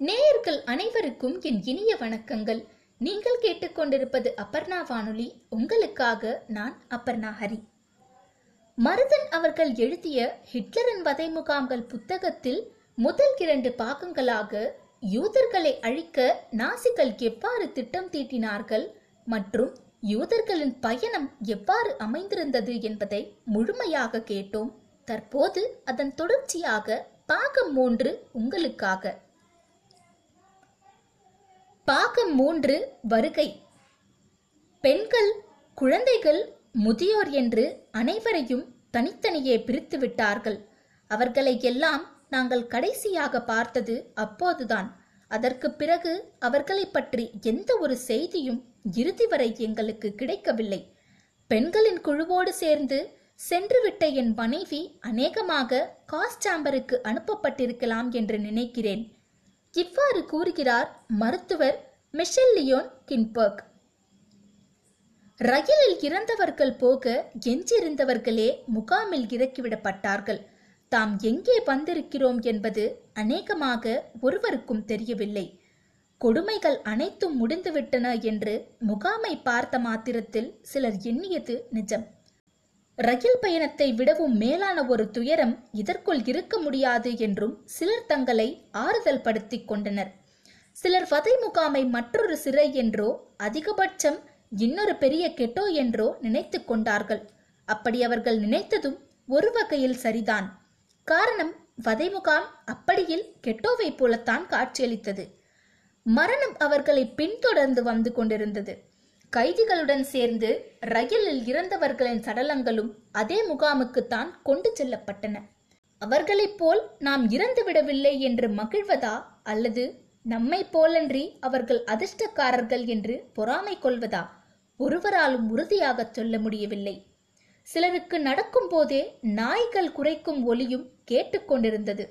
நேயர்கள் அனைவருக்கும் என் இனிய வணக்கங்கள். நீங்கள் கேட்டுக்கொண்டிருப்பது அபர்ணா வானொலி. உங்களுக்காக நான் அபர்ணா ஹரி. மருதன் அவர்கள் எழுதிய ஹிட்லரின் வதை முகாம்கள் புத்தகத்தில் முதல் இரண்டு பாகங்களாக யூதர்களை அழிக்க நாசிகள் எவ்வாறு திட்டம் தீட்டினார்கள் மற்றும் யூதர்களின் பயணம் எவ்வாறு அமைந்திருந்தது என்பதை முழுமையாக கேட்டோம். தற்போது அதன் தொடர்ச்சியாக பாகம் மூன்று உங்களுக்காக. பாகம் மூன்று வருகை. பெண்கள் குழந்தைகள் முதியோர் என்று அனைவரையும் தனித்தனியே பிரித்து விட்டார்கள். அவர்களை எல்லாம் நாங்கள் கடைசியாக பார்த்தது அப்போதுதான். அதற்கு பிறகு அவர்களை பற்றி எந்த ஒரு செய்தியும் இறுதி வரை எங்களுக்கு கிடைக்கவில்லை. பெண்களின் குழுவோடு சேர்ந்து சென்றுவிட்ட என் மனைவி அநேகமாக காஸ்டாம்பருக்கு அனுப்பப்பட்டிருக்கலாம் என்று நினைக்கிறேன். இவ்வாறு கூறுகிறார் மருத்துவர் மிஷெல் லியோன் கின்பர்க். ரயிலில் இறந்தவர்கள் போக எஞ்சியிருந்தவர்களே முகாமில் இறக்கிவிடப்பட்டார்கள். தாம் எங்கே வந்திருக்கிறோம் என்பது அநேகமாக ஒருவருக்கும் தெரியவில்லை. கொடுமைகள் அனைத்தும் முடிந்துவிட்டன என்று முகாமை பார்த்த மாத்திரத்தில் சிலர் எண்ணியது நிஜம். ரயில் பயணத்தை விடவும் மேலான ஒரு துயரம் இதற்குள் இருக்க முடியாது என்றும் சிலர் தங்களை ஆறுதல் படுத்திக் கொண்டனர். சிலர் வதை முகாமை மற்றொரு சிறை என்றோ அதிகபட்சம் இன்னொரு பெரிய கெட்டோ என்றோ நினைத்து கொண்டார்கள். அப்படி அவர்கள் நினைத்ததும் ஒரு வகையில் சரிதான். காரணம் வதை முகாம் அப்படியில் கெட்டோவை போலத்தான் காட்சியளித்தது. மரணம் அவர்களை பின்தொடர்ந்து வந்து கொண்டிருந்தது. கைதிகளுடன் சேர்ந்து ரயிலில் இறந்தவர்களின் சடலங்களும் அதே முகாமுக்குத்தான் கொண்டு செல்லப்பட்டன. அவர்களைப் போல் நாம் இறந்து விடவில்லை என்று மகிழ்வதா அல்லது நம்மை போலன்றி அவர்கள் அதிர்ஷ்டக்காரர்கள் என்று பொறாமை கொள்வதா? ஒருவராலும் உறுதியாக சொல்ல முடியவில்லை. சிலருக்கு நடக்கும் போதே நாய்கள் குறைக்கும் ஒலியும் கேட்டுக்கொண்டிருந்தது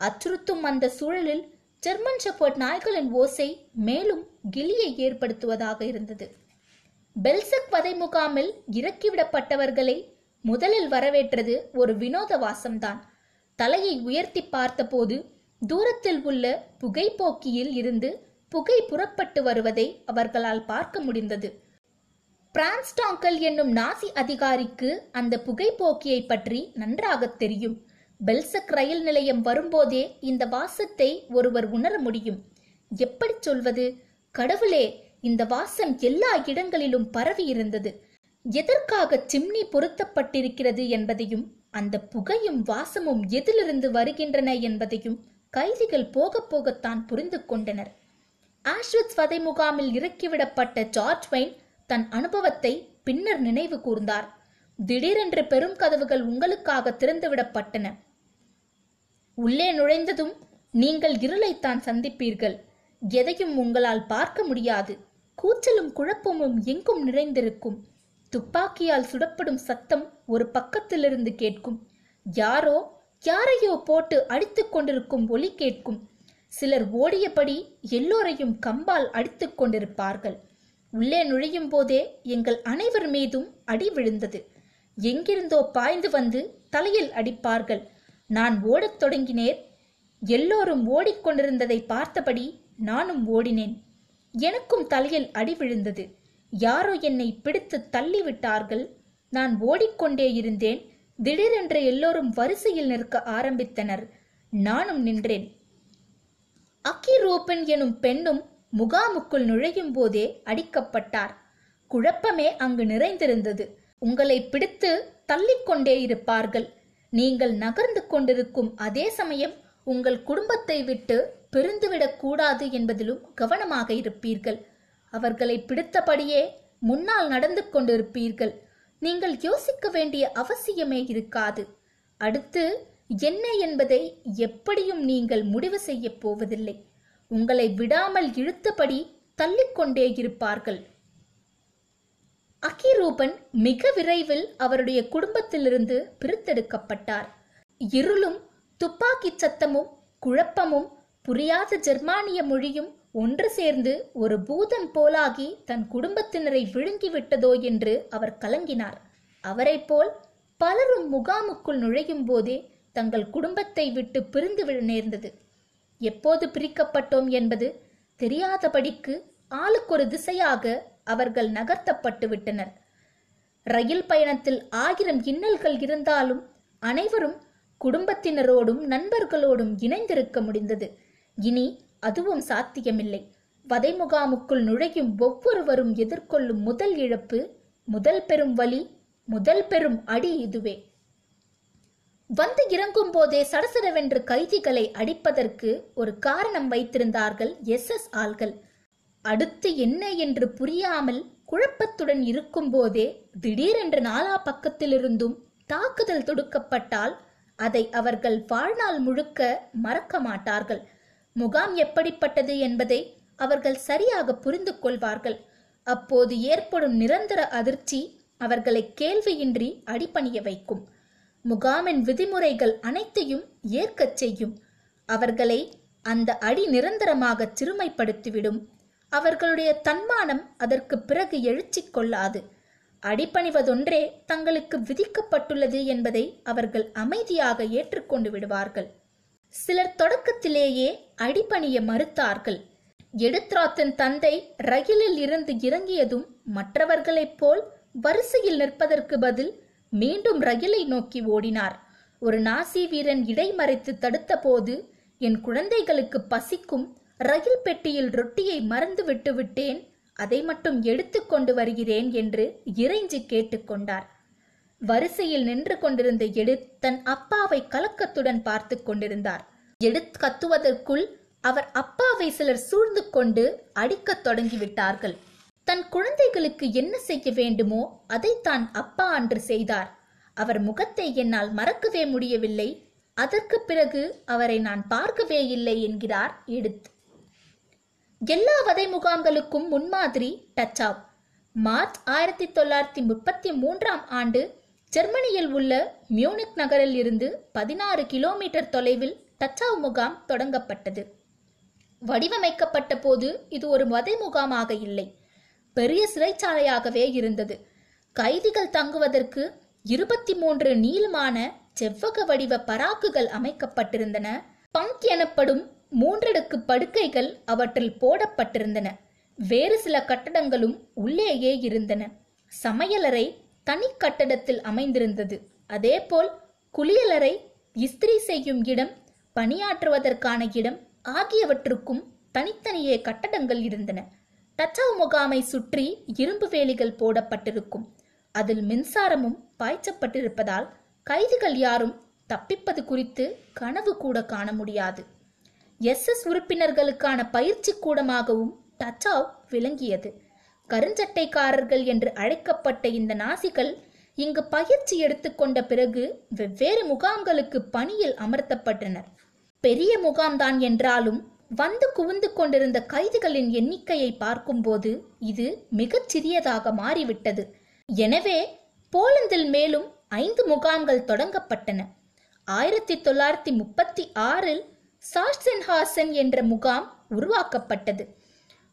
அச்சுறுத்தும் அந்த சூழலில் ஜெர்மன் ஷெப்பர்ட் நாய்களின் ஓசை மேலும் கிளியை ஏற்படுத்துவதாக இருந்தது. பெல்சக் வதை முகாமில் இறக்கிவிடப்பட்டவர்களை முதலில் வரவேற்றது ஒரு வினோத வாசம்தான் தலையை உயர்த்தி பார்த்தபோது தூரத்தில் உள்ள புகைப்போக்கியில் இருந்து புகை புறப்பட்டு வருவதை அவர்களால் பார்க்க முடிந்தது. பிரான்ஸ்டாங்கல் என்னும் நாசி அதிகாரிக்கு அந்த புகைப்போக்கியை பற்றி நன்றாக தெரியும். பெல்சக் ரயில் நிலையம் வரும்போதே இந்த வாசத்தை ஒருவர் உணர முடியும். எப்படி சொல்வது? கடவுளே இந்த வாசம் எல்லா இடங்களிலும் பரவி இருந்தது எதற்காக சிம்னி பொருத்தப்பட்டிருக்கிறது என்பதையும் அந்த புகையும் வாசமும் எதிலிருந்து வருகின்றன என்பதையும் கைதிகள் போக போகத்தான் புரிந்து கொண்டனர். ஆஷ்வத் வதை முகாமில் இறக்கிவிடப்பட்ட ஜார்ஜ் வைன் தன் அனுபவத்தை பின்னர் நினைவு கூர்ந்தார். திடீரென்று பெரும் கதவுகள் உங்களுக்காக திறந்துவிடப்பட்டன. உள்ளே நுழைந்ததும் நீங்கள் இருளைத்தான் சந்திப்பீர்கள். எதையும் உங்களால் பார்க்க முடியாது. கூச்சலும் குழப்பமும் எங்கும் நிறைந்திருக்கும். துப்பாக்கியால் சுடப்படும் சத்தம் ஒரு பக்கத்திலிருந்து கேட்கும். யாரோ யாரையோ போட்டு அடித்துக் கொண்டிருக்கும் ஒலி கேட்கும். சிலர் ஓடியபடி எல்லோரையும் கம்பால் அடித்துக் கொண்டிருப்பார்கள். உள்ளே நுழையும் போதே எங்கள் அனைவர் மீதும் அடி விழுந்தது. எங்கிருந்தோ பாய்ந்து வந்து தலையில் அடிப்பார்கள். நான் ஓடத் தொடங்கினேன். எல்லோரும் ஓடிக்கொண்டிருந்ததை பார்த்தபடி நானும் ஓடினேன். எனக்கும் தலையில் அடி விழுந்தது. யாரோ என்னை பிடித்து தள்ளிவிட்டார்கள். நான் ஓடிக்கொண்டே இருந்தேன். திடீரென்று எல்லோரும் வரிசையில் நிற்க ஆரம்பித்தனர். நானும் நின்றேன். அக்கி ரூபன் எனும் பெண்ணும் முகாமுக்குள் நுழையும் போதே அடிக்கப்பட்டார். குழப்பமே அங்கு நிறைந்திருந்தது. உங்களை பிடித்து தள்ளிக்கொண்டே இருப்பார்கள். நீங்கள் நகர்ந்து கொண்டிருக்கும் அதே சமயம் உங்கள் குடும்பத்தை விட்டு பெருந்துவிடக் கூடாது என்பதிலும் கவனமாக இருப்பீர்கள். அவர்களை பிடித்தபடியே முன்னால் நடந்து கொண்டிருப்பீர்கள். நீங்கள் யோசிக்க வேண்டிய அவசியமே இருக்காது. அடுத்து என்ன என்பதை எப்படியும் நீங்கள் முடிவு செய்யப் போவதில்லை. உங்களை விடாமல் இழுத்தபடி தள்ளிக்கொண்டே இருப்பார்கள். அகிரூபன் மிக விரைவில் அவருடைய குடும்பத்திலிருந்து பிரித்தெடுக்கப்பட்டார். இருளும் துப்பாக்கிச் சத்தமும் குழப்பமும் புரியாத ஜெர்மானிய மொழியும் ஒன்று சேர்ந்து ஒரு பூதம் போலாகி தன் குடும்பத்தினரை விழுங்கிவிட்டதோ என்று அவர் கலங்கினார். அவரைப் போல் பலரும் முகாமுக்குள் நுழையும் போதே தங்கள் குடும்பத்தை விட்டு பிரிந்து விழ நேர்ந்தது. எப்போது பிரிக்கப்பட்டோம் என்பது தெரியாதபடிக்கு ஆளுக்கொரு திசையாக அவர்கள் நகர்த்தப்பட்டு விட்டனர். ரயில் பயணத்தில் ஆயிரம் இன்னல்கள் இருந்தாலும் அனைவரும் குடும்பத்தினரோடும் நண்பர்களோடும் இணைந்திருக்க முடிந்தது. இனி அதுவும் சாத்தியமில்லை. வதை முகாமுக்குள் நுழையும் ஒவ்வொருவரும் எதிர்கொள்ளும் முதல் இழப்பு முதல் பெரும் வலி முதல் பெரும் அடி இதுவே. வந்து இறங்கும் போதே சடசடவென்று கைதிகளை அடிப்பதற்கு ஒரு காரணம் வைத்திருந்தார்கள் எஸ். எஸ். ஆள்கள். அடுத்து என்ன என்று புரியாமல் குழப்பத்துடன் இருக்கும்போதே திடீரென்று நாலா பக்கத்திலிருந்தும் தாக்குதல் தொடுக்கப்பட்டால் அதை அவர்கள் வாழ்நாள் முழுக்க மறக்க மாட்டார்கள். முகாம் எப்படிப்பட்டது என்பதை அவர்கள் சரியாக புரிந்து கொள்வார்கள். அப்போது ஏற்படும் நிரந்தர அதிர்ச்சி அவர்களை கேள்வியின்றி அடிபணிய வைக்கும். முகாமின் விதிமுறைகள் அனைத்தையும் ஏற்கச் செய்யும். அவர்களை அந்த அடி நிரந்தரமாக சிறுமைப்படுத்திவிடும். அவர்களுடைய தன்மானம் அதற்கு பிறகு எழுச்சி கொள்ளாது. அடிபணிவதொன்றே தங்களுக்கு விதிக்கப்பட்டுள்ளது என்பதை அவர்கள் அமைதியாக ஏற்றுக்கொண்டு விடுவார்கள். சிலர் தொடக்கத்திலேயே அடிபணிய மறுத்தார்கள். எடுத்ராத்தின் தந்தை ரயிலில் இருந்து இறங்கியதும் மற்றவர்களைப் போல் வரிசையில் நிற்பதற்கு பதில் மீண்டும் ரயிலை நோக்கி ஓடினார். ஒரு நாசி வீரன் இடைமறைத்து தடுத்தபோது என் குழந்தைகளுக்கு பசிக்கும் ரயில் பெட்டியில் ரொட்டியை மறந்து விட்டு விட்டேன் அதை மட்டும் எடுத்துக்கொண்டு வருகிறேன் என்று இறைஞ்சி கேட்டுக்கொண்டார் வரிசையில் நின்று கொண்டிருந்த எடுத் தன் அப்பாவை கலக்கத்துடன் பார்த்து கொண்டிருந்தார். எடித் கத்துவதற்குள் அவர் அப்பாவை சிலர் சூழ்ந்து கொண்டு அடிக்கத் தொடங்கிவிட்டார்கள். தன் குழந்தைகளுக்கு என்ன செய்ய வேண்டுமோ அதை தான் அப்பா அன்று செய்தார். அவர் முகத்தை என்னால் மறக்கவே முடியவில்லை. அதற்கு பிறகு அவரை நான் பார்க்கவே இல்லை என்கிறார் எடுத். எல்லா வதை முகாம்களுக்கும் முன்மாதிரி டச்சாவ். மார்ச் ஆயிரத்தி தொள்ளாயிரத்தி முப்பத்தி மூன்றாம் ஆண்டு ஜெர்மனியில் உள்ள மியூனிக் நகரில் இருந்து பதினாறு கிலோமீட்டர் தொலைவில் டச்சாவ் முகாம் தொடங்கப்பட்டது. வடிவமைக்கப்பட்ட போது இது ஒரு வதை முகாமாக இல்லை. பெரிய சிறைச்சாலையாகவே இருந்தது. கைதிகள் தங்குவதற்கு இருபத்தி மூன்று நீளமான செவ்வக வடிவ பராக்குகள் அமைக்கப்பட்டிருந்தன. பங்க் எனப்படும் மூன்றடுக்கு படுக்கைகள் அவற்றில் போடப்பட்டிருந்தன. வேறு சில கட்டடங்களும் உள்ளேயே இருந்தன. சமையலறை தனி கட்டடத்தில் அமைந்திருந்தது. அதேபோல் குளியலறை இஸ்திரி செய்யும் இடம் பணியாற்றுவதற்கான இடம் ஆகியவற்றுக்கும் தனித்தனியே கட்டடங்கள் இருந்தன. டச்சாவ் முகாமை சுற்றி இரும்பு வேலிகள் போடப்பட்டிருக்கும். அதில் மின்சாரமும் பாய்ச்சப்பட்டிருப்பதால் கைதிகள் யாரும் தப்பிப்பது குறித்து கனவு கூட காண முடியாது. எஸ் எஸ் உறுப்பினர்களுக்கான பயிற்சி கூடமாகவும் டச்சாவ் விளங்கியது. கருஞ்சட்டைக்காரர்கள் என்று அழைக்கப்பட்ட இந்த நாசிகள் இங்கு பயிற்சி எடுத்துக்கொண்ட பிறகு வெவ்வேறு முகாம்களுக்கு பணியில் அமர்த்தப்பட்டனர். பெரிய முகாம்தான் என்றாலும் வந்து குவிந்து கொண்டிருந்த கைதிகளின் எண்ணிக்கையை பார்க்கும்போது இது மிகச் சிறியதாக மாறிவிட்டது. எனவே போலந்தில் மேலும் ஐந்து முகாம்கள் தொடங்கப்பட்டன. ஆயிரத்தி தொள்ளாயிரத்தி முப்பத்தி ஆறில் சாட்சென்ஹாசன் என்ற முகாம் உருவாக்கப்பட்டது.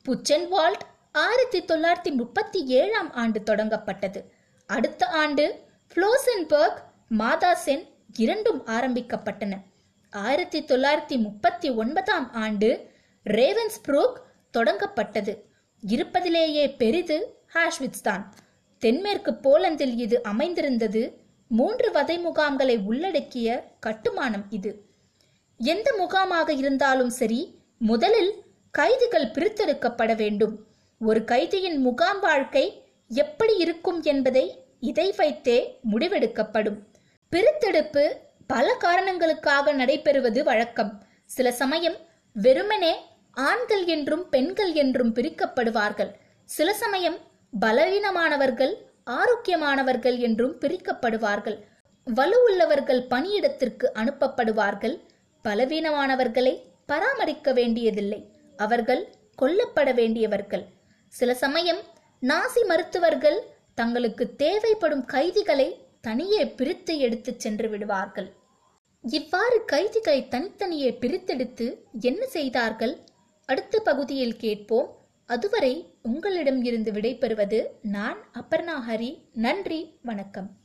புச்சென்வால்ட் ஆயிரத்தி தொள்ளாயிரத்தி முப்பத்தி ஏழாம் ஆண்டு தொடங்கப்பட்டது. அடுத்த ஆண்டு ஃப்ளோசன்பர்க் மாதாசென் இரண்டும் ஆரம்பிக்கப்பட்டன. ஆயிரத்தி தொள்ளாயிரத்தி முப்பத்தி ஒன்பதாம் ஆண்டு ரேவன்ஸ்ப்ரூக் தொடங்கப்பட்டது. இருப்பதிலேயே பெரிது ஹாஷ்விட்ஸ் தான். தென்மேற்கு போலந்தில் இது அமைந்திருந்தது. மூன்று வதை முகாம்களை உள்ளடக்கிய கட்டுமானம் இது. எந்த முகாமாக இருந்தாலும் சரி முதலில் கைதிகள் பிரித்தெடுக்கப்பட வேண்டும். ஒரு கைதியின் முகாம் வாழ்க்கை எப்படி இருக்கும் என்பதை இதை வைத்தே முடிவெடுக்கப்படும். பிரித்தெடுப்பு பல காரணங்களுக்காக நடைபெறுவது வழக்கம். சில சமயம் வெறுமனே ஆண்கள் என்றும் பெண்கள் என்றும் பிரிக்கப்படுவார்கள். சில சமயம் பலவீனமானவர்கள் ஆரோக்கியமானவர்கள் என்றும் பிரிக்கப்படுவார்கள். வலுவுள்ளவர்கள் பணியிடத்திற்கு அனுப்பப்படுவார்கள். பலவீனமானவர்களை பராமரிக்க வேண்டியதில்லை. அவர்கள் கொல்லப்பட வேண்டியவர்கள். சில சமயம் நாசி மருத்துவர்கள் தங்களுக்கு தேவைப்படும் கைதிகளை தனியே பிரித்து எடுத்துச் சென்று விடுவார்கள். இவ்வாறு கைதிகளை தனித்தனியே பிரித்தெடுத்து என்ன செய்தார்கள்? அடுத்த பகுதியில் கேட்போம். அதுவரை உங்களிடம் இருந்து விடைபெறுவது நான் அபர்ணா ஹரி. நன்றி வணக்கம்.